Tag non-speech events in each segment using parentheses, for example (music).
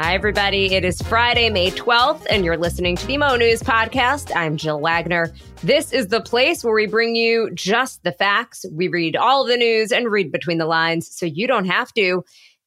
Hi, everybody. It is Friday, May 12th, and you're listening to the Mo News Podcast. I'm Jill Wagner. This is the place where we bring you just the facts. We read all the news and read between the lines so you don't have to.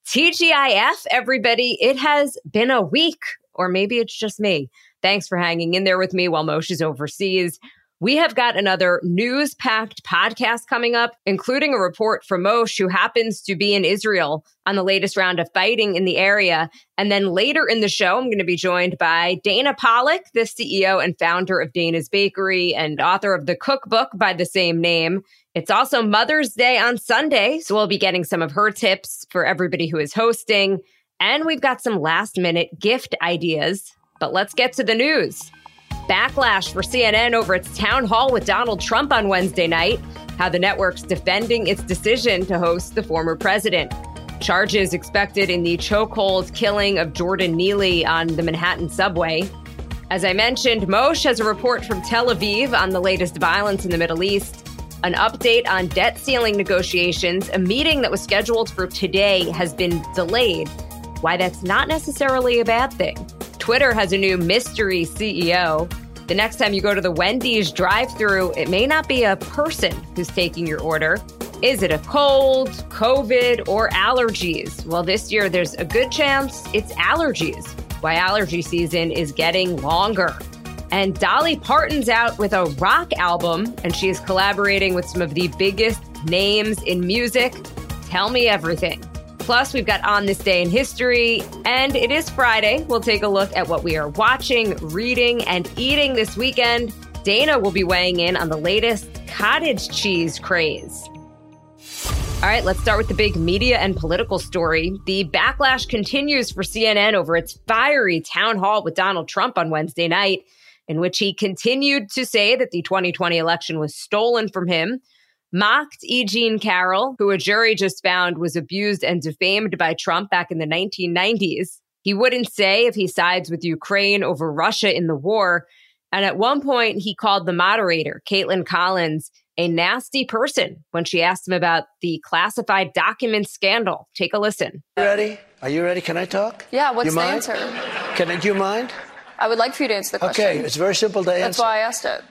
TGIF, everybody. It has been a week, or maybe it's just me. Thanks for hanging in there with me while Mosheh's overseas. We have got another news packed podcast coming up, including a report from Mosheh, who happens to be in Israel on the latest round of fighting in the area. And then later in the show, I'm going to be joined by Dana Pollack, the CEO and founder of Dana's Bakery and author of the cookbook by the same name. It's also Mother's Day on Sunday, so we'll be getting some of her tips for everybody who is hosting. And we've got some last minute gift ideas. But let's get to the news backlash for CNN over its town hall with Donald Trump on Wednesday night, how the network's defending its decision to host the former president. Charges expected in the chokehold killing of Jordan Neely on the Manhattan subway. As I mentioned, Mosheh has a report from Tel Aviv on the latest violence in the Middle East, an update on debt ceiling negotiations, a meeting that was scheduled for today has been delayed. Why that's not necessarily a bad thing. Twitter has a new mystery CEO. The next time you go to the Wendy's drive through, it may not be a person who's taking your order. Is it a cold, COVID, or allergies? Well, this year there's a good chance it's allergies. Why allergy season is getting longer. And Dolly Parton's out with a rock album, and she is collaborating with some of the biggest names in music. Tell me everything. Plus, we've got On This Day in History, and it is Friday. We'll take a look at what we are watching, reading, and eating this weekend. Dana will be weighing in on the latest cottage cheese craze. All right, let's start with the big media and political story. The backlash continues for CNN over its fiery town hall with Donald Trump on Wednesday night, in which he continued to say that the 2020 election was stolen from him mocked E. Jean Carroll, who a jury just found was abused and defamed by Trump back in the 1990s. He wouldn't say if he sides with Ukraine over Russia in the war. And at one point, he called the moderator, Kaitlan Collins, a nasty person when she asked him about the classified document scandal. Take a listen. Ready? Are you ready? Can I talk? Yeah, what's you the mind? answer? Can I, do you mind? I would like for you to answer the question. Okay, it's very simple to answer. That's why I asked it.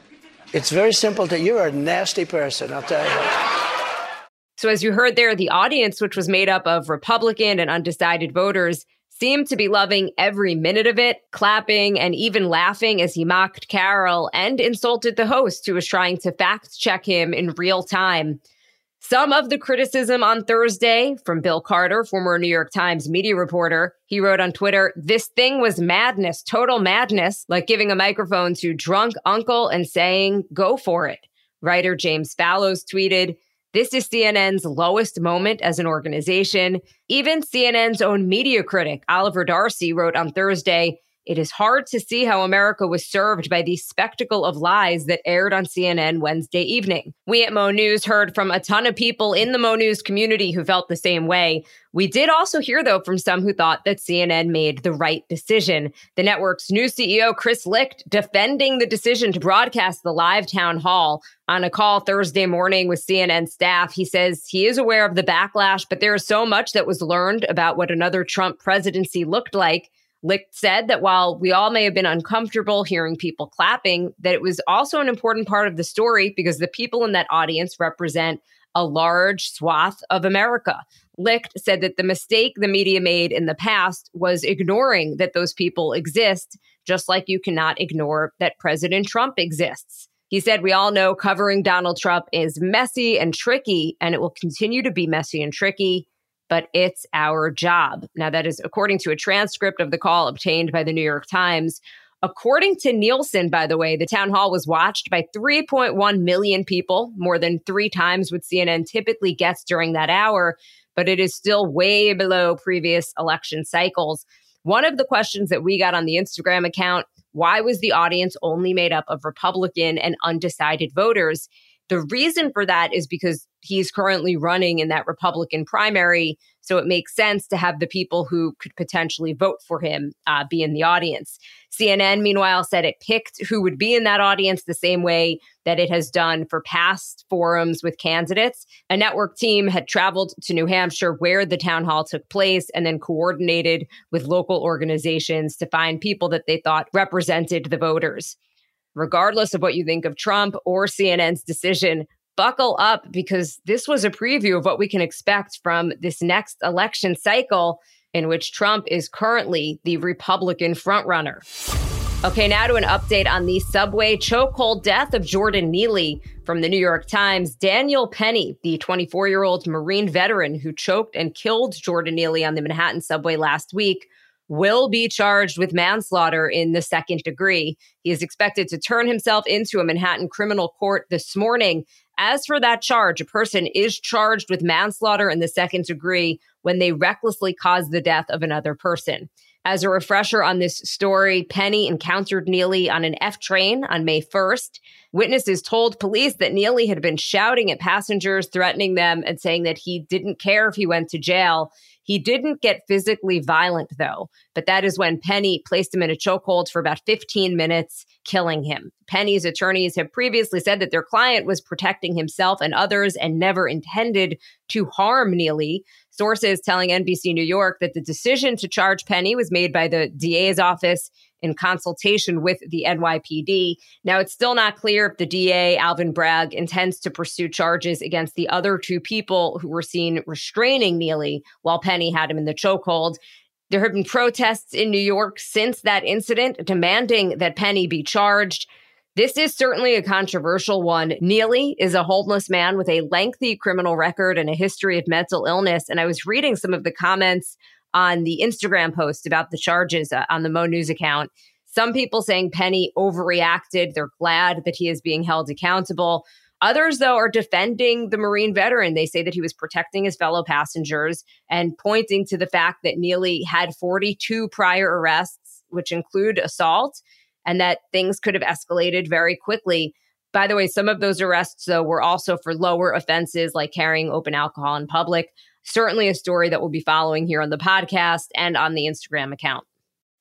It's very simple to you're a nasty person, I'll tell you. So, as you heard there, the audience, which was made up of Republican and undecided voters, seemed to be loving every minute of it, clapping and even laughing as he mocked Carroll and insulted the host who was trying to fact check him in real time. Some of the criticism on Thursday from Bill Carter, former New York Times media reporter, he wrote on Twitter, This thing was madness, total madness, like giving a microphone to drunk uncle and saying, Go for it. Writer James Fallows tweeted, This is CNN's lowest moment as an organization. Even CNN's own media critic, Oliver Darcy, wrote on Thursday, it is hard to see how America was served by the spectacle of lies that aired on CNN Wednesday evening. We at Mo News heard from a ton of people in the Mo News community who felt the same way. We did also hear, though, from some who thought that CNN made the right decision. The network's new CEO, Chris Licht, defending the decision to broadcast the live town hall. On a call Thursday morning with CNN staff, he says he is aware of the backlash, but there is so much that was learned about what another Trump presidency looked like Licht said that while we all may have been uncomfortable hearing people clapping, that it was also an important part of the story because the people in that audience represent a large swath of America. Licht said that the mistake the media made in the past was ignoring that those people exist, just like you cannot ignore that President Trump exists. He said, We all know covering Donald Trump is messy and tricky, and it will continue to be messy and tricky but it's our job. Now, that is according to a transcript of the call obtained by the New York Times. According to Nielsen, by the way, the town hall was watched by 3.1 million people, more than three times what CNN typically gets during that hour, but it is still way below previous election cycles. One of the questions that we got on the Instagram account why was the audience only made up of Republican and undecided voters? The reason for that is because he's currently running in that Republican primary. So it makes sense to have the people who could potentially vote for him uh, be in the audience. CNN, meanwhile, said it picked who would be in that audience the same way that it has done for past forums with candidates. A network team had traveled to New Hampshire where the town hall took place and then coordinated with local organizations to find people that they thought represented the voters regardless of what you think of Trump or CNN's decision, buckle up because this was a preview of what we can expect from this next election cycle in which Trump is currently the Republican frontrunner. Okay, now to an update on the subway chokehold death of Jordan Neely from the New York Times. Daniel Penny, the 24 year old Marine veteran who choked and killed Jordan Neely on the Manhattan subway last week, will be charged with manslaughter in the second degree. He is expected to turn himself into a Manhattan criminal court this morning. As for that charge, a person is charged with manslaughter in the second degree when they recklessly cause the death of another person. As a refresher on this story, Penny encountered Neely on an F train on May 1st. Witnesses told police that Neely had been shouting at passengers, threatening them, and saying that he didn't care if he went to jail. He didn't get physically violent, though, but that is when Penny placed him in a chokehold for about 15 minutes, killing him. Penny's attorneys have previously said that their client was protecting himself and others and never intended to harm Neely. Sources telling NBC New York that the decision to charge Penny was made by the DA's office in consultation with the NYPD. Now, it's still not clear if the DA, Alvin Bragg, intends to pursue charges against the other two people who were seen restraining Neely while Penny had him in the chokehold. There have been protests in New York since that incident demanding that Penny be charged. This is certainly a controversial one. Neely is a homeless man with a lengthy criminal record and a history of mental illness. And I was reading some of the comments on the Instagram post about the charges uh, on the Mo News account. Some people saying Penny overreacted. They're glad that he is being held accountable. Others, though, are defending the Marine veteran. They say that he was protecting his fellow passengers and pointing to the fact that Neely had 42 prior arrests, which include assault, and that things could have escalated very quickly. By the way, some of those arrests, though, were also for lower offenses like carrying open alcohol in public certainly a story that we'll be following here on the podcast and on the Instagram account.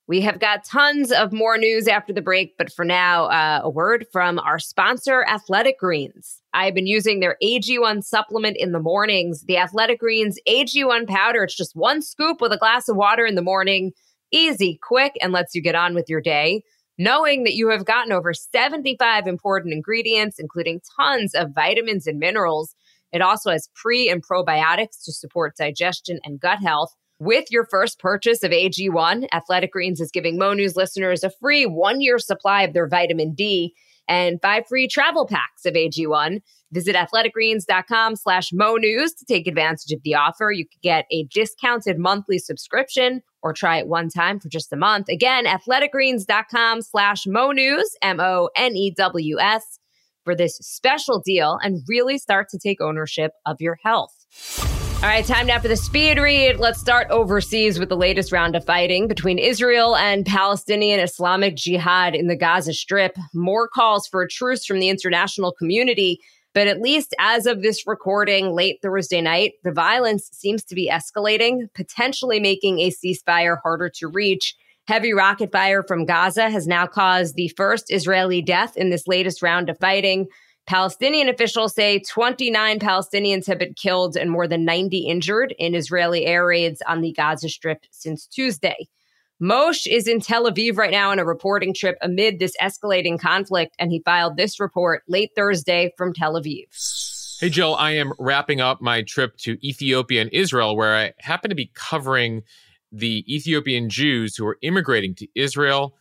We have got tons of more news after the break, but for now, uh, a word from our sponsor, Athletic Greens. I've been using their AG1 supplement in the mornings. The Athletic Greens AG1 powder, it's just one scoop with a glass of water in the morning. Easy, quick, and lets you get on with your day. Knowing that you have gotten over 75 important ingredients, including tons of vitamins and minerals it also has pre and probiotics to support digestion and gut health. With your first purchase of AG1, Athletic Greens is giving Mo News listeners a free one year supply of their vitamin D and five free travel packs of AG1. Visit athleticgreens.com slash Mo News to take advantage of the offer. You could get a discounted monthly subscription or try it one time for just a month. Again, athleticgreens.com slash Mo News, M O N E W S for this special deal and really start to take ownership of your health. All right, time now for the speed read. Let's start overseas with the latest round of fighting between Israel and Palestinian Islamic Jihad in the Gaza Strip. More calls for a truce from the international community. But at least as of this recording late Thursday night, the violence seems to be escalating, potentially making a ceasefire harder to reach. Heavy rocket fire from Gaza has now caused the first Israeli death in this latest round of fighting. Palestinian officials say 29 Palestinians have been killed and more than 90 injured in Israeli air raids on the Gaza Strip since Tuesday. Mosheh is in Tel Aviv right now on a reporting trip amid this escalating conflict, and he filed this report late Thursday from Tel Aviv. Hey, Jill, I am wrapping up my trip to Ethiopia and Israel, where I happen to be covering the Ethiopian Jews who are immigrating to Israel.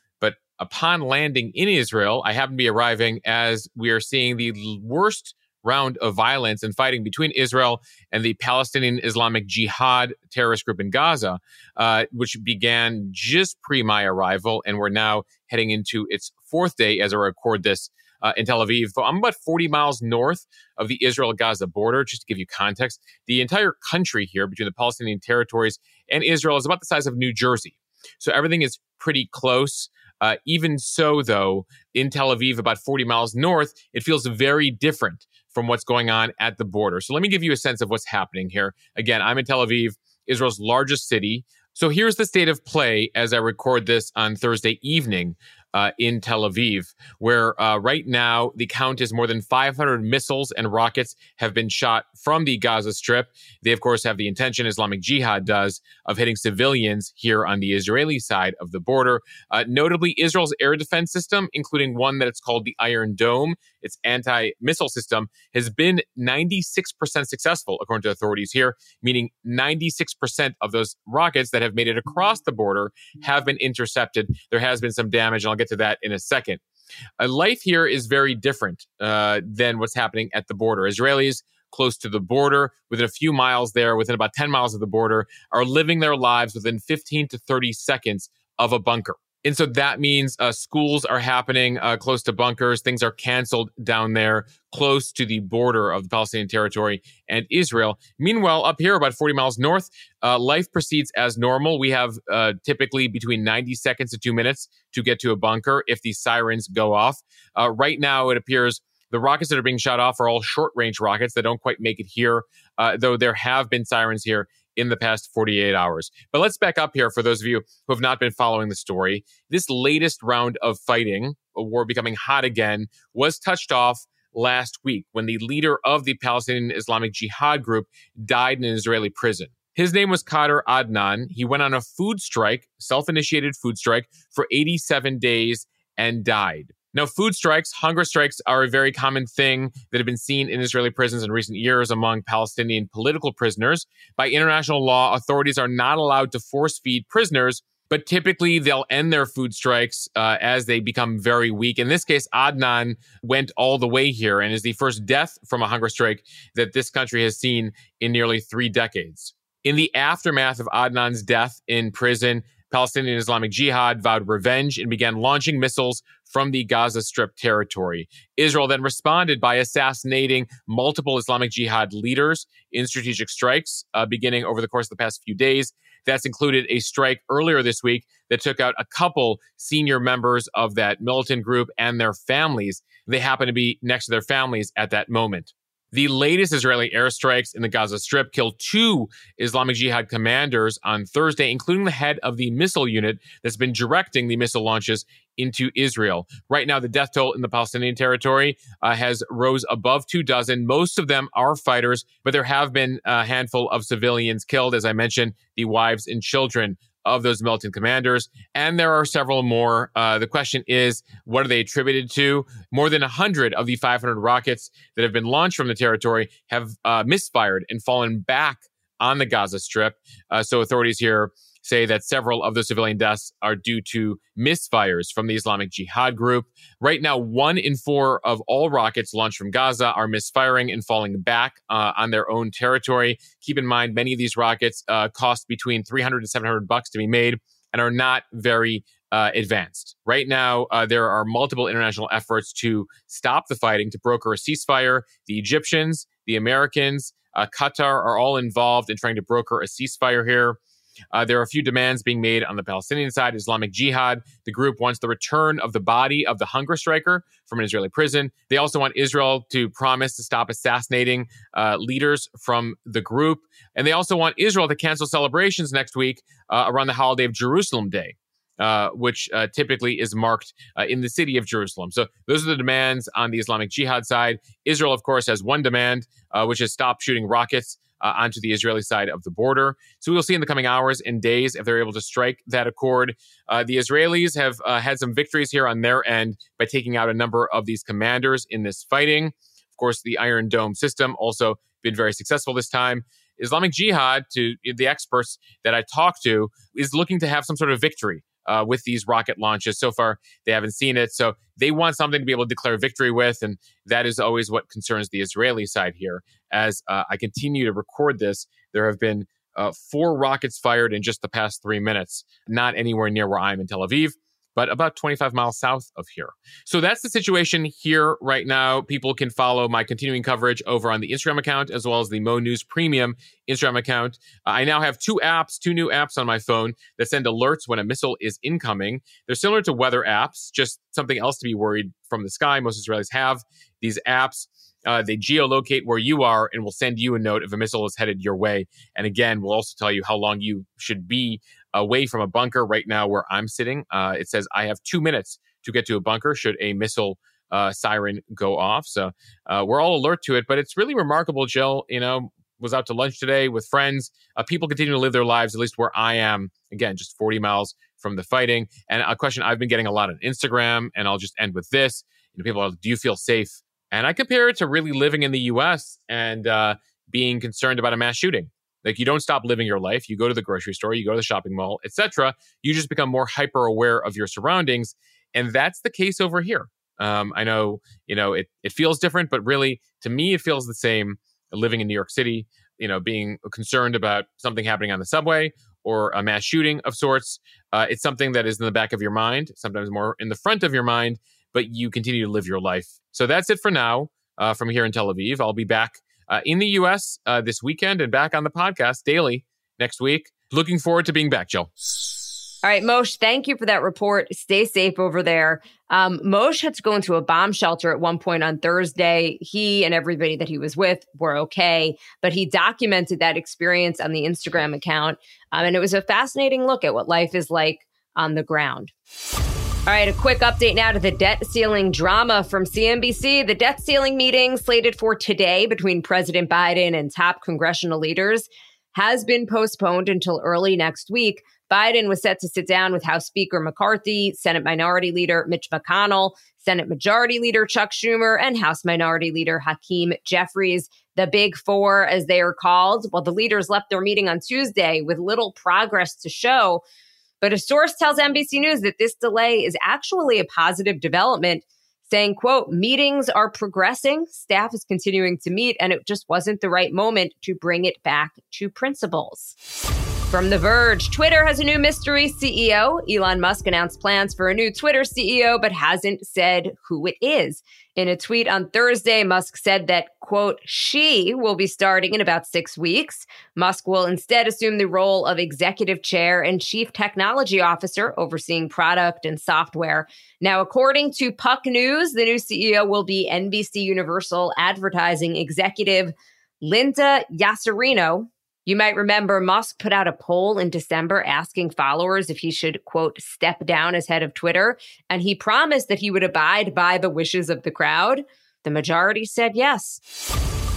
Upon landing in Israel, I happen to be arriving as we are seeing the worst round of violence and fighting between Israel and the Palestinian Islamic Jihad terrorist group in Gaza, uh, which began just pre my arrival. And we're now heading into its fourth day as I record this uh, in Tel Aviv. I'm about 40 miles north of the Israel Gaza border, just to give you context. The entire country here between the Palestinian territories and Israel is about the size of New Jersey. So everything is pretty close. Uh, even so, though, in Tel Aviv, about 40 miles north, it feels very different from what's going on at the border. So let me give you a sense of what's happening here. Again, I'm in Tel Aviv, Israel's largest city. So here's the state of play as I record this on Thursday evening uh, in Tel Aviv, where uh, right now the count is more than 500 missiles and rockets have been shot from the Gaza Strip. They, of course, have the intention, Islamic Jihad does, of hitting civilians here on the Israeli side of the border. Uh, notably, Israel's air defense system, including one that it's called the Iron Dome, its anti missile system, has been 96% successful, according to authorities here, meaning 96% of those rockets that have made it across the border have been intercepted. There has been some damage, and I'll get to that in a second. Uh, life here is very different uh, than what's happening at the border. Israelis close to the border, within a few miles there, within about 10 miles of the border, are living their lives within 15 to 30 seconds of a bunker. And so that means uh, schools are happening uh, close to bunkers. Things are canceled down there, close to the border of the Palestinian territory and Israel. Meanwhile, up here, about 40 miles north, uh, life proceeds as normal. We have uh, typically between 90 seconds to two minutes to get to a bunker if the sirens go off. Uh, right now, it appears the rockets that are being shot off are all short range rockets that don't quite make it here, uh, though there have been sirens here in the past 48 hours. But let's back up here for those of you who have not been following the story. This latest round of fighting, a war becoming hot again, was touched off last week when the leader of the Palestinian Islamic Jihad group died in an Israeli prison. His name was Khader Adnan. He went on a food strike, self initiated food strike, for 87 days and died. Now, food strikes, hunger strikes are a very common thing that have been seen in Israeli prisons in recent years among Palestinian political prisoners. By international law, authorities are not allowed to force feed prisoners, but typically they'll end their food strikes uh, as they become very weak. In this case, Adnan went all the way here and is the first death from a hunger strike that this country has seen in nearly three decades. In the aftermath of Adnan's death in prison, Palestinian Islamic Jihad vowed revenge and began launching missiles from the Gaza Strip territory. Israel then responded by assassinating multiple Islamic Jihad leaders in strategic strikes, uh, beginning over the course of the past few days. That's included a strike earlier this week that took out a couple senior members of that militant group and their families. They happen to be next to their families at that moment. The latest Israeli airstrikes in the Gaza Strip killed two Islamic Jihad commanders on Thursday, including the head of the missile unit that's been directing the missile launches into Israel. Right now, the death toll in the Palestinian territory uh, has rose above two dozen. Most of them are fighters, but there have been a handful of civilians killed, as I mentioned, the wives and children of those militant commanders. And there are several more. Uh, the question is, what are they attributed to? More than 100 of the 500 rockets that have been launched from the territory have uh, misfired and fallen back on the Gaza Strip. Uh, so authorities here say that several of the civilian deaths are due to misfires from the Islamic Jihad group. Right now, one in four of all rockets launched from Gaza are misfiring and falling back uh, on their own territory. Keep in mind, many of these rockets uh, cost between 300 and 700 bucks to be made and are not very uh, advanced. Right now, uh, there are multiple international efforts to stop the fighting, to broker a ceasefire. The Egyptians, the Americans, uh, Qatar are all involved in trying to broker a ceasefire here. Uh, there are a few demands being made on the Palestinian side. Islamic Jihad, the group wants the return of the body of the hunger striker from an Israeli prison. They also want Israel to promise to stop assassinating uh, leaders from the group. And they also want Israel to cancel celebrations next week uh, around the holiday of Jerusalem Day. Uh, which uh, typically is marked uh, in the city of Jerusalem. So those are the demands on the Islamic Jihad side. Israel, of course, has one demand, uh, which is stop shooting rockets uh, onto the Israeli side of the border. So we'll see in the coming hours and days if they're able to strike that accord. Uh, the Israelis have uh, had some victories here on their end by taking out a number of these commanders in this fighting. Of course, the Iron Dome system also been very successful this time. Islamic Jihad, to the experts that I talked to, is looking to have some sort of victory uh, with these rocket launches. So far, they haven't seen it. So they want something to be able to declare victory with. And that is always what concerns the Israeli side here. As uh, I continue to record this, there have been uh, four rockets fired in just the past three minutes, not anywhere near where I'm in Tel Aviv but about 25 miles south of here. So that's the situation here right now. People can follow my continuing coverage over on the Instagram account as well as the Mo News Premium Instagram account. Uh, I now have two apps, two new apps on my phone that send alerts when a missile is incoming. They're similar to weather apps, just something else to be worried from the sky. Most Israelis have these apps. Uh, they geolocate where you are and will send you a note if a missile is headed your way. And again, we'll also tell you how long you should be away from a bunker. Right now, where I'm sitting, uh, it says I have two minutes to get to a bunker should a missile uh, siren go off. So uh, we're all alert to it, but it's really remarkable, Jill. You know, was out to lunch today with friends. Uh, people continue to live their lives, at least where I am. Again, just 40 miles from the fighting. And a question I've been getting a lot on Instagram, and I'll just end with this. You know, people are, do you feel safe? And I compare it to really living in the U.S. and uh, being concerned about a mass shooting. Like you don't stop living your life. You go to the grocery store, you go to the shopping mall, etc. You just become more hyper aware of your surroundings, and that's the case over here. Um, I know, you know, it it feels different, but really, to me, it feels the same. Living in New York City, you know, being concerned about something happening on the subway or a mass shooting of sorts, uh, it's something that is in the back of your mind, sometimes more in the front of your mind, but you continue to live your life. So that's it for now uh, from here in Tel Aviv. I'll be back uh, in the US uh, this weekend and back on the podcast daily next week. Looking forward to being back, Jill. All right, Mosheh, thank you for that report. Stay safe over there. Um, Mosheh had to go into a bomb shelter at one point on Thursday. He and everybody that he was with were okay, but he documented that experience on the Instagram account. Um, and it was a fascinating look at what life is like on the ground. All right, a quick update now to the debt ceiling drama from CNBC. The debt ceiling meeting slated for today between President Biden and top congressional leaders has been postponed until early next week. Biden was set to sit down with House Speaker McCarthy, Senate Minority Leader Mitch McConnell, Senate Majority Leader Chuck Schumer, and House Minority Leader Hakeem Jeffries, the Big Four, as they are called. Well, the leaders left their meeting on Tuesday with little progress to show. But a source tells NBC News that this delay is actually a positive development saying quote meetings are progressing staff is continuing to meet and it just wasn't the right moment to bring it back to principals from The Verge, Twitter has a new mystery CEO. Elon Musk announced plans for a new Twitter CEO, but hasn't said who it is. In a tweet on Thursday, Musk said that, quote, she will be starting in about six weeks. Musk will instead assume the role of executive chair and chief technology officer, overseeing product and software. Now, according to Puck News, the new CEO will be NBC Universal advertising executive Linda Yaccarino, you might remember Musk put out a poll in December asking followers if he should, quote, step down as head of Twitter. And he promised that he would abide by the wishes of the crowd. The majority said yes.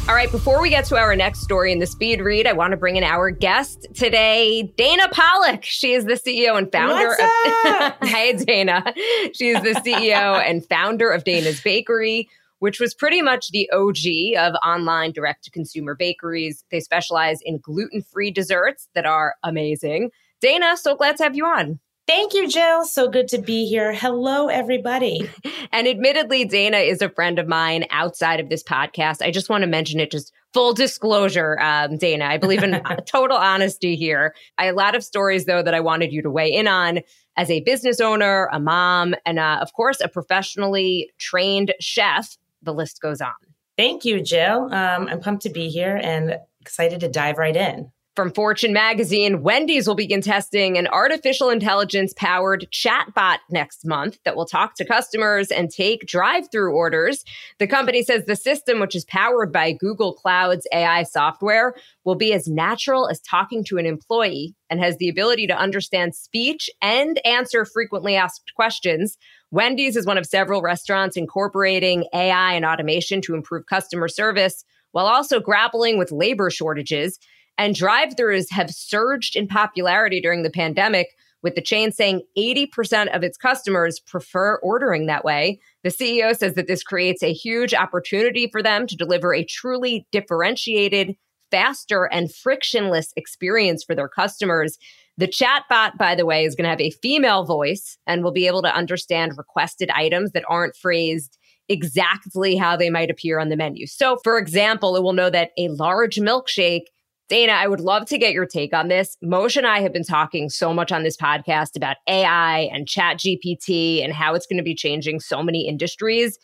All right, before we get to our next story in the speed read, I want to bring in our guest today, Dana Pollack. She is the CEO and founder What's of (laughs) Hey Dana. She is the CEO (laughs) and founder of Dana's Bakery, which was pretty much the OG of online direct to consumer bakeries. They specialize in gluten free desserts that are amazing. Dana, so glad to have you on. Thank you, Jill. So good to be here. Hello, everybody. (laughs) and admittedly, Dana is a friend of mine outside of this podcast. I just want to mention it just full disclosure, um, Dana. I believe in (laughs) total honesty here. A lot of stories, though, that I wanted you to weigh in on as a business owner, a mom, and uh, of course, a professionally trained chef the list goes on. Thank you, Jill. Um, I'm pumped to be here and excited to dive right in. From Fortune magazine, Wendy's will begin testing an artificial intelligence powered chatbot next month that will talk to customers and take drive through orders. The company says the system, which is powered by Google Cloud's AI software, will be as natural as talking to an employee and has the ability to understand speech and answer frequently asked questions Wendy's is one of several restaurants incorporating AI and automation to improve customer service while also grappling with labor shortages. And drive throughs have surged in popularity during the pandemic, with the chain saying 80% of its customers prefer ordering that way. The CEO says that this creates a huge opportunity for them to deliver a truly differentiated, faster, and frictionless experience for their customers. The chatbot, by the way, is going to have a female voice and will be able to understand requested items that aren't phrased exactly how they might appear on the menu. So, for example, it will know that a large milkshake. Dana, I would love to get your take on this. Mosheh and I have been talking so much on this podcast about AI and Chat GPT and how it's going to be changing so many industries.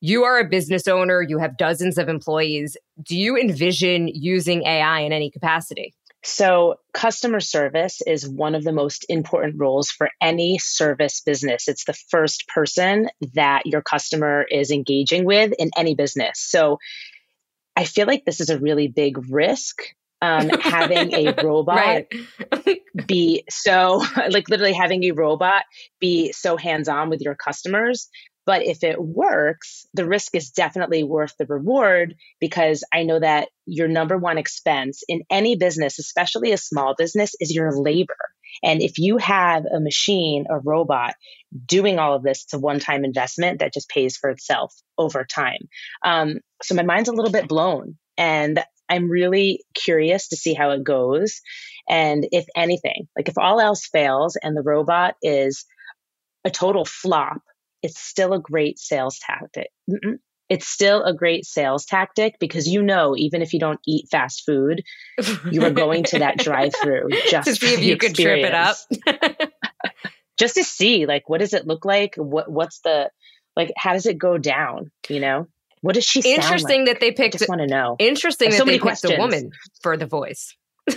You are a business owner, you have dozens of employees. Do you envision using AI in any capacity? So, customer service is one of the most important roles for any service business. It's the first person that your customer is engaging with in any business. So, I feel like this is a really big risk um, having a (laughs) robot (laughs) be so, (laughs) like, literally having a robot be so hands on with your customers but if it works, the risk is definitely worth the reward because I know that your number one expense in any business, especially a small business, is your labor. And if you have a machine, a robot doing all of this, it's a one time investment that just pays for itself over time. Um, so my mind's a little bit blown. And I'm really curious to see how it goes. And if anything, like if all else fails and the robot is a total flop, it's still a great sales tactic. Mm-mm. It's still a great sales tactic because you know, even if you don't eat fast food, you are going to that drive-through (laughs) just to see if you could trip it up, (laughs) just to see like what does it look like? What what's the like? How does it go down? You know, what does she? Interesting like? that they picked. I just want to know. Interesting that so they picked a woman for the voice. (laughs)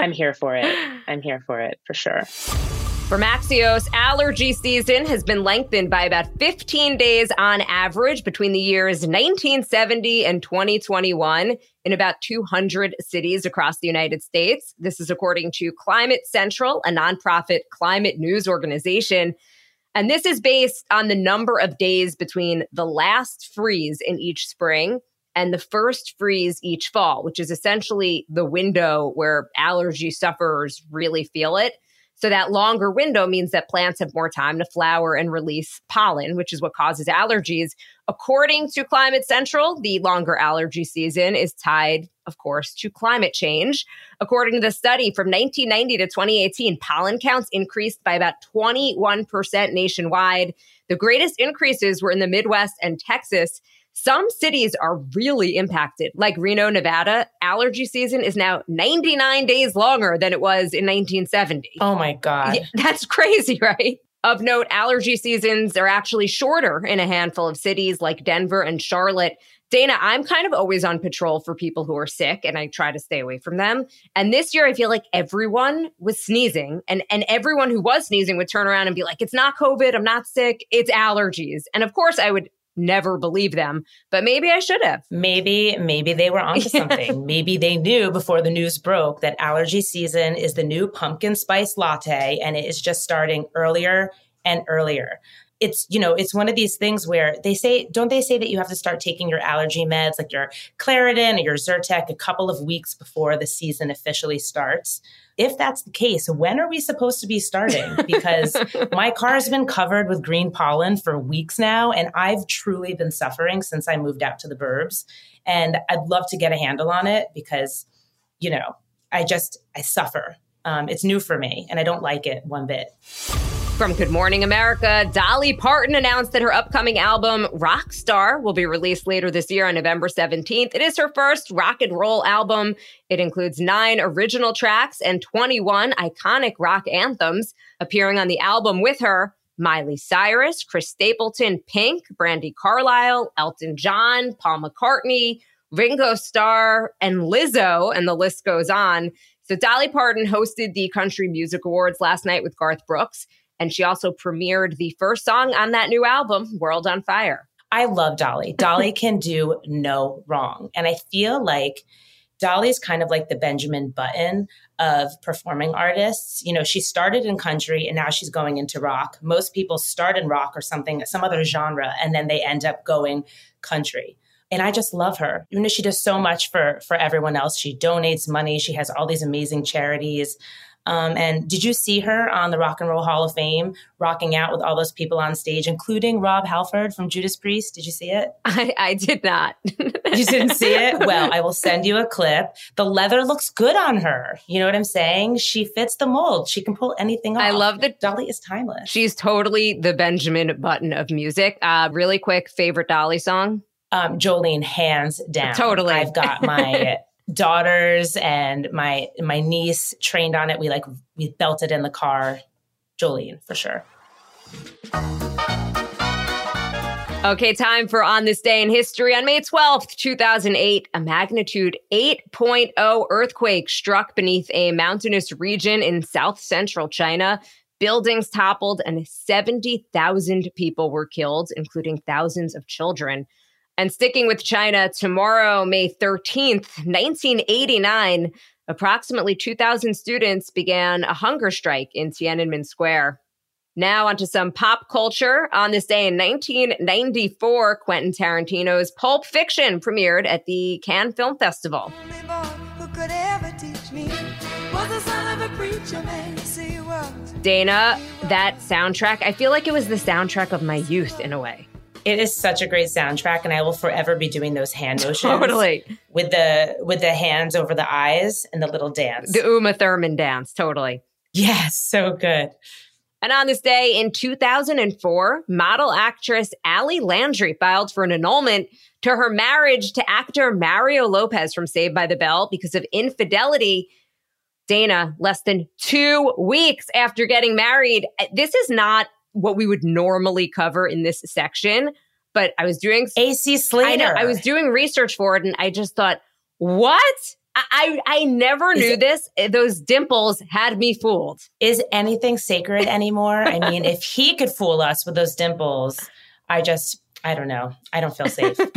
I'm here for it. (laughs) I'm here for it for sure. From Axios, allergy season has been lengthened by about 15 days on average between the years 1970 and 2021 in about 200 cities across the United States. This is according to Climate Central, a nonprofit climate news organization. And this is based on the number of days between the last freeze in each spring and the first freeze each fall, which is essentially the window where allergy sufferers really feel it. So that longer window means that plants have more time to flower and release pollen, which is what causes allergies. According to Climate Central, the longer allergy season is tied, of course, to climate change. According to the study from 1990 to 2018, pollen counts increased by about 21% nationwide. The greatest increases were in the Midwest and Texas. Some cities are really impacted, like Reno, Nevada. Allergy season is now 99 days longer than it was in 1970. Oh my God. Yeah, (laughs) that's crazy, right? Of note, allergy seasons are actually shorter in a handful of cities like Denver and Charlotte. Dana, I'm kind of always on patrol for people who are sick and I try to stay away from them. And this year I feel like everyone was sneezing and, and everyone who was sneezing would turn around and be like, it's not COVID, I'm not sick, it's allergies. And of course I would never believe them, but maybe I should have. Maybe, maybe they were onto (laughs) something. maybe they knew before the news broke that allergy season is the new pumpkin spice latte and it is just starting earlier and earlier. It's, you know, it's one of these things where they say, don't they say that you have to start taking your allergy meds like your Claritin or your Zyrtec a couple of weeks before the season officially starts? if that's the case, when are we supposed to be starting? (laughs) Because my car has been covered with green pollen for weeks now, and I've truly been suffering since I moved out to the burbs. And I'd love to get a handle on it because, you know, I just, I suffer. Um, it's new for me, and I don't like it one bit. From Good Morning America, Dolly Parton announced that her upcoming album, Rockstar, will be released later this year on November 17th. It is her first rock and roll album. It includes nine original tracks and 21 iconic rock anthems. Appearing on the album with her, Miley Cyrus, Chris Stapleton, Pink, Brandi Carlile, Elton John, Paul McCartney, Ringo Starr, and Lizzo, and the list goes on. So Dolly Parton hosted the Country Music Awards last night with Garth Brooks. And she also premiered the first song on that new album, World on Fire. I love Dolly. Dolly (laughs) can do no wrong. And I feel like Dolly is kind of like the Benjamin Button of performing artists. You know, she started in country and now she's going into rock. Most people start in rock or something, some other genre, and then they end up going country. And I just love her. You know, she does so much for for everyone else. She donates money. She has all these amazing charities. Um, and did you see her on the Rock and Roll Hall of Fame rocking out with all those people on stage, including Rob Halford from Judas Priest? Did you see it? (laughs) I, I did not. you didn't see it? (laughs) Well, I will send you a clip. The leather looks good on her. You know what I'm saying? She fits the mold. She can pull anything off. I love that Dolly is timeless. She's totally the Benjamin Button of music. Uh, really quick, favorite Dolly song? Um, Jolene, hands down. Totally. I've got my (laughs) daughters and my my niece trained on it. We like we belted in the car. Jolene for sure. Okay, time for On This Day in History. On May 12th, 2008, a magnitude 8.0 earthquake struck beneath a mountainous region in south central China. Buildings toppled and 70,000 people were killed, including thousands of children. And sticking with China, tomorrow, May 13th, 1989, approximately 2,000 students began a hunger strike in Tiananmen Square. Now, onto some pop culture. On this day in 1994, Quentin Tarantino's Pulp Fiction premiered at the Cannes Film Festival. Dana, that soundtrack, I feel like it was the soundtrack of my youth in a way. It is such a great soundtrack, and I will forever be doing those hand (laughs) motions. Totally. With the with the hands over the eyes and the little dance. The Uma Thurman dance, totally. Yes, so good. And on this day in 2004, model actress Ali Landry filed for an annulment to her marriage to actor Mario Lopez from Saved by the Bell because of infidelity. Dana, less than two weeks after getting married. This is not what we would normally cover in this section, but I was doing AC Slater. I know. I was doing research for it and I just thought, what? I I never knew it, this. Eh, those dimples had me fooled. Is anything sacred anymore? I mean, if he could fool us with those dimples, I just I don't know. I don't feel safe. (laughs) (laughs)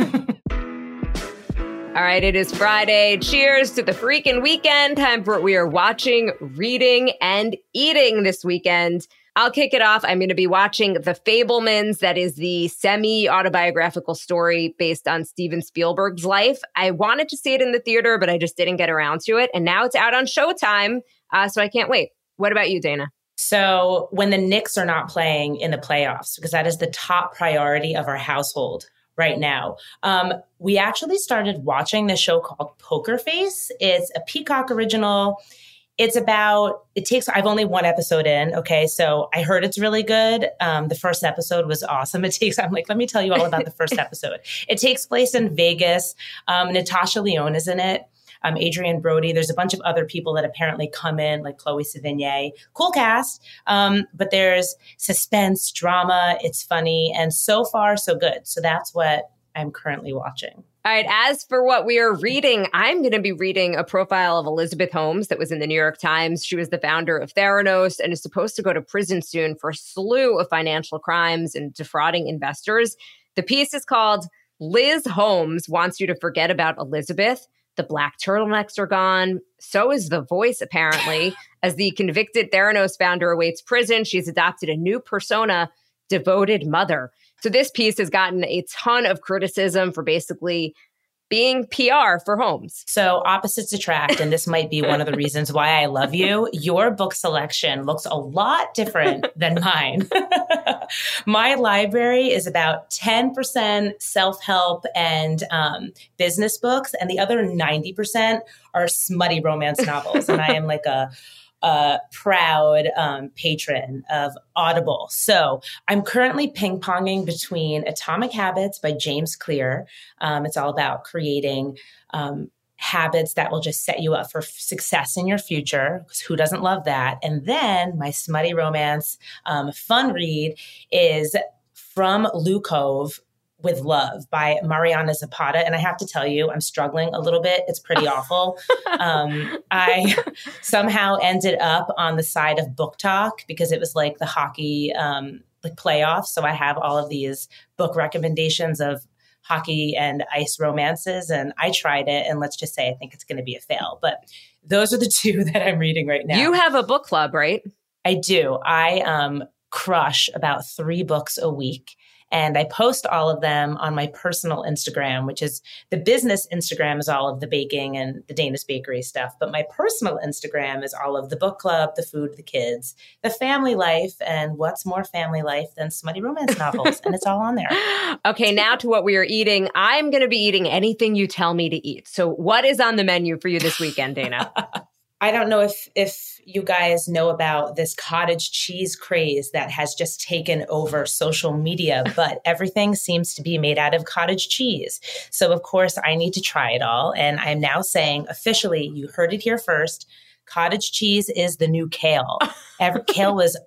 All right, it is Friday. Cheers to the freaking weekend. Time for what we are watching, reading, and eating this weekend. I'll kick it off. I'm going to be watching The Fabelmans. That is the semi autobiographical story based on Steven Spielberg's life. I wanted to see it in the theater, but I just didn't get around to it. And now it's out on Showtime. Uh, so I can't wait. What about you, Dana? So when the Knicks are not playing in the playoffs, because that is the top priority of our household right now. Um, we actually started watching the show called Poker Face. It's a Peacock original it's about it takes i've only one episode in okay? So i heard it's really good. Um, the first episode was awesome. It takes i'm like let me tell you all about the first (laughs) episode. It takes place in vegas. Um, natasha lyonne is in it. Um, adrien brody. There's a bunch of other people that apparently come in like chloe sevigny. Cool cast. Um, but there's suspense drama. It's funny. And so far so good. So that's what i'm currently watching all right. As for what we are reading, I'm going to be reading a profile of Elizabeth Holmes that was in the New York Times. She was the founder of Theranos and is supposed to go to prison soon for a slew of financial crimes and defrauding investors. The piece is called Liz Holmes Wants You to Forget About Elizabeth. The black turtlenecks are gone. So is the voice, apparently. (laughs) As the convicted Theranos founder awaits prison, she's adopted a new persona, devoted mother. So this piece has gotten a ton of criticism for basically being PR for Holmes. So opposites attract, and this might be one of the (laughs) reasons why I love you. Your book selection looks a lot different than (laughs) mine. (laughs) My library is about 10% self help and um, business books, and the other 90% are smutty romance novels. and I am like a a proud um, patron of Audible. So I'm currently ping ponging between Atomic Habits by James Clear. Um, it's all about creating um, habits that will just set you up for success in your future. Because who doesn't love that? And then my smutty romance um, fun read is from Lukov with Love by Mariana Zapata. And I have to tell you, I'm struggling a little bit. It's pretty (laughs) awful. Um, I somehow ended up on the side of BookTok because it was like the hockey um, like playoffs. So I have all of these book recommendations of hockey and ice romances. And I tried it. And let's just say I think it's going to be a fail. But those are the (laughs) two that I'm reading right now. You have a book club, right? I do. I um, crush about three books a week. And I post all of them on my personal Instagram, which is the business Instagram is all of the baking and the Dana's Bakery stuff. But my personal Instagram is all of the book club, the food, the kids, the family life. And what's more family life than smutty romance (laughs) novels? and it's all on there. Okay, now to what we are eating. I'm going to be eating anything you tell me to eat. So, what is on the menu for you this weekend, Dana? (laughs) I don't know if if you guys know about this cottage cheese craze that has just taken over social media, (laughs) but everything seems to be made out of cottage cheese. So of course, I need to try it all, and I'm now saying officially, you heard it here first. Cottage cheese is the new kale. (laughs) Every, kale was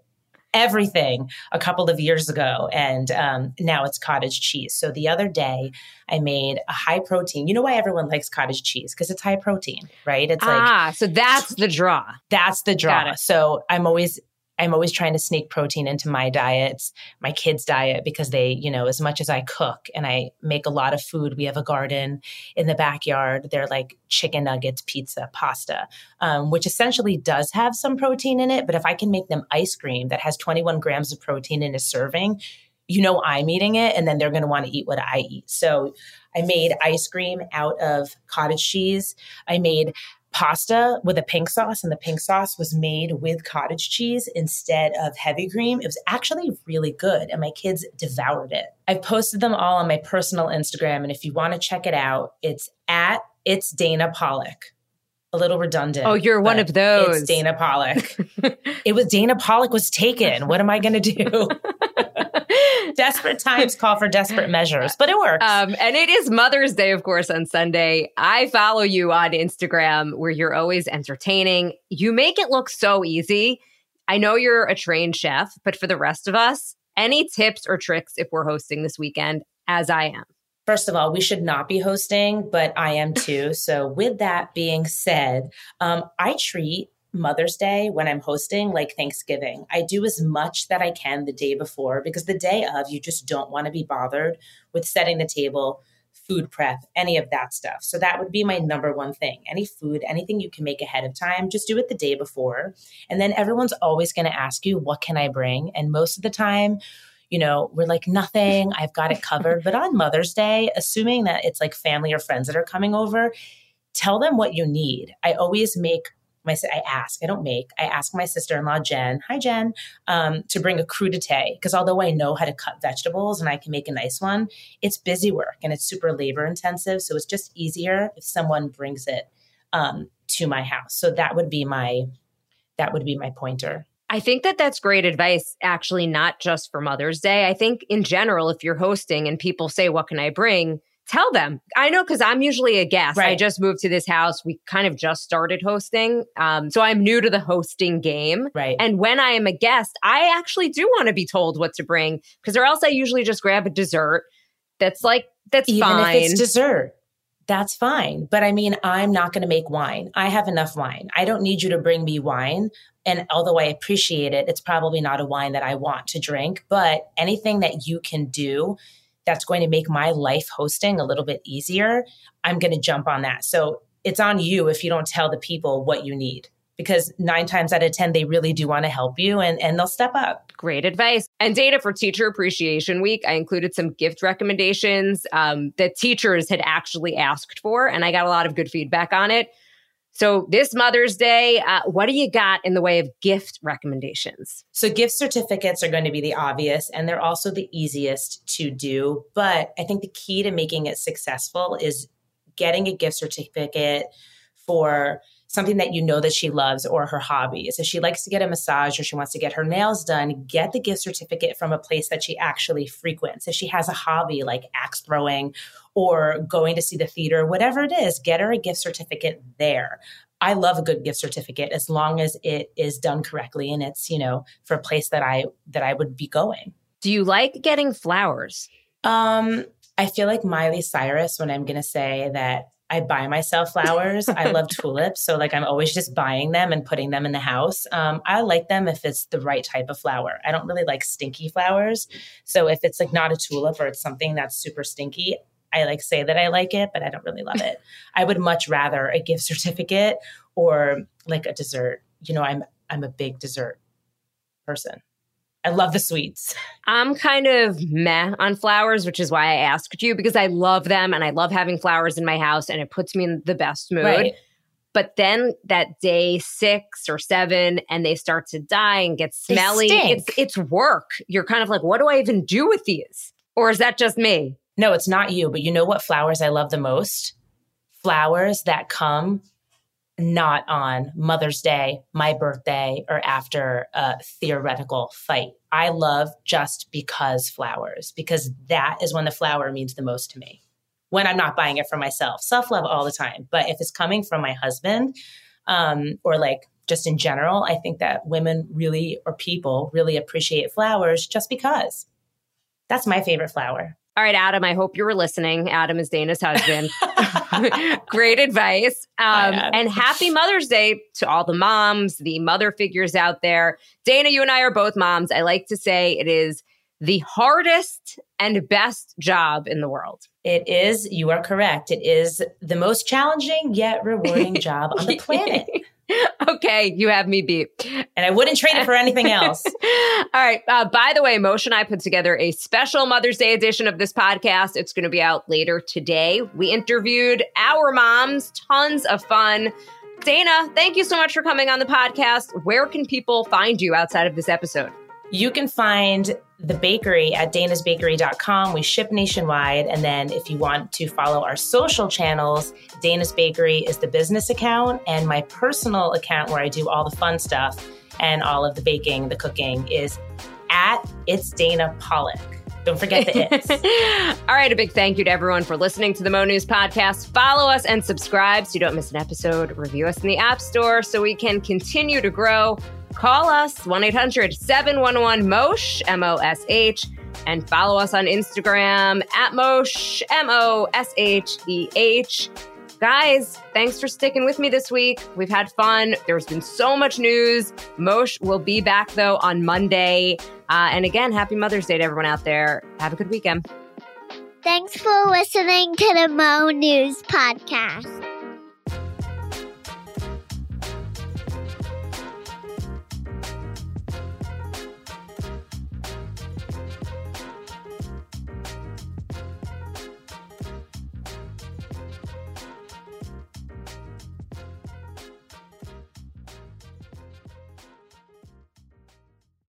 everything a couple of years ago, and um, now it's cottage cheese. So the other day, I made a high protein. You know why everyone likes cottage cheese? Because it's high protein, right? It's like ah, so that's the draw. That's the draw. So I'm always I'm always trying to sneak protein into my diets, my kids' diet, because they, you know, as much as I cook and I make a lot of food, we have a garden in the backyard. They're like chicken nuggets, pizza, pasta, um, which essentially does have some protein in it. But if I can make them ice cream that has 21 grams of protein in a serving, you know, I'm eating it and then they're going to want to eat what I eat. So I made ice cream out of cottage cheese. I made pasta with a pink sauce, and the pink sauce was made with cottage cheese instead of heavy cream. It was actually really good, and my kids devoured it. I've posted them all on my personal Instagram, and if you want to check it out, it's at it's Dana Pollack. A little redundant. Oh, you're one of those. It's Dana Pollack. (laughs) it was Dana Pollack was taken. What am I going to do? (laughs) desperate times call for desperate measures, but it works. Um, and it is Mother's Day, of course, on Sunday. I follow you on Instagram where you're always entertaining. You make it look so easy. I know you're a trained chef, but for the rest of us, any tips or tricks if we're hosting this weekend, as I am? First of all, we should not be hosting, but I am too. So, with that being said, um, I treat Mother's Day when I'm hosting, like Thanksgiving. I do as much that I can the day before because the day of, you just don't want to be bothered with setting the table, food prep, any of that stuff. So that would be my number one thing. Any food, anything you can make ahead of time, just do it the day before. And then everyone's always going to ask you, What can I bring? And most of the time, you know, we're like, nothing, I've got it covered. but on Mother's Day, assuming that it's like family or friends that are coming over, tell them what you need. I always make my I ask, I don't make. I ask my sister-in-law Jen, hi Jen, um, to bring a crudité because although I know how to cut vegetables and I can make a nice one, it's busy work and it's super labor intensive. So it's just easier if someone brings it um, to my house. So that would be my that would be my pointer. I think that that's great advice, actually, not just for Mother's Day. I think in general, if you're hosting and people say, What can I bring? Tell them. I know because I'm usually a guest. Right. I just moved to this house. We kind of just started hosting. Um, so I'm new to the hosting game. Right. And when I am a guest, I actually do want to be told what to bring because or else I usually just grab a dessert that's like, that's Even fine. if it's dessert. That's fine. But I mean, I'm not going to make wine. I have enough wine. I don't need you to bring me wine. And although I appreciate it, it's probably not a wine that I want to drink. But anything that you can do that's going to make my life hosting a little bit easier, I'm going to jump on that. So it's on you if you don't tell the people what you need because nine times out of 10, they really do want to help you and, and they'll step up. Great advice. And data for Teacher Appreciation Week, I included some gift recommendations um, that teachers had actually asked for, and I got a lot of good feedback on it. So, this Mother's Day, uh, what do you got in the way of gift recommendations? So, gift certificates are going to be the obvious, and they're also the easiest to do. But I think the key to making it successful is getting a gift certificate for something that you know that she loves or her hobby. So she likes to get a massage or she wants to get her nails done, get the gift certificate from a place that she actually frequents. If she has a hobby like axe throwing or going to see the theater, whatever it is, get her a gift certificate there. I love a good gift certificate as long as it is done correctly and it's, you know, for a place that I that I would be going. Do you like getting flowers? Um I feel like Miley Cyrus when I'm going to say that I buy myself flowers. I love (laughs) tulips. So like I'm always just buying them and putting them in the house. Um, I like them if it's the right type of flower. I don't really like stinky flowers. So if it's like not a tulip or it's something that's super stinky, I like say that I like it, but I don't really love it. (laughs) I would much rather a gift certificate or like a dessert. You know, I'm I'm a big dessert person. I love the sweets. I'm kind of meh on flowers, which is why I asked you because I love them and I love having flowers in my house and it puts me in the best mood. Right. But then that day six or seven and they start to die and get smelly. It's it's work. You're kind of like, what do I even do with these? Or is that just me? No, it's not you. But you know what flowers I love the most? Flowers that come not on Mother's Day, my birthday, or after a theoretical fight. I love just because flowers, because that is when the flower means the most to me. When I'm not buying it for myself, self love all the time. But if it's coming from my husband, um, or like just in general, I think that women really, or people really appreciate flowers just because. That's my favorite flower. All right, Adam, I hope you were listening. Adam is Dana's husband. (laughs) Great advice. Um, and happy Mother's Day to all the moms, the mother figures out there. Dana, you and I are both moms. I like to say it is the hardest and best job in the world. It is, you are correct. It is the most challenging yet rewarding (laughs) job on the planet. (laughs) (laughs) okay, you have me beat. And I wouldn't trade it for anything (laughs) else. All right. Uh, by the way, Mosheh and I put together a special Mother's Day edition of this podcast. It's going to be out later today. We interviewed our moms, tons of fun. Dana, thank you so much for coming on the podcast. Where can people find you outside of this episode? You can find the bakery at danasbakery.com. We ship nationwide. And then if you want to follow our social channels, Dana's Bakery is the business account, and my personal account where I do all the fun stuff and all of the baking, the cooking is at It's Dana Pollack. Don't forget the (laughs) it's. All right, a big thank you to everyone for listening to the Mo News podcast. Follow us and subscribe so you don't miss an episode. Review us in the App Store so we can continue to grow. Call us 1 800 711 MOSH, M O S H, and follow us on Instagram at MOSH, M O S H E H. Guys, thanks for sticking with me this week. We've had fun. There's been so much news. Mosh will be back, though, on Monday. Uh, and again, happy Mother's Day to everyone out there. Have a good weekend. Thanks for listening to the Mo News Podcast.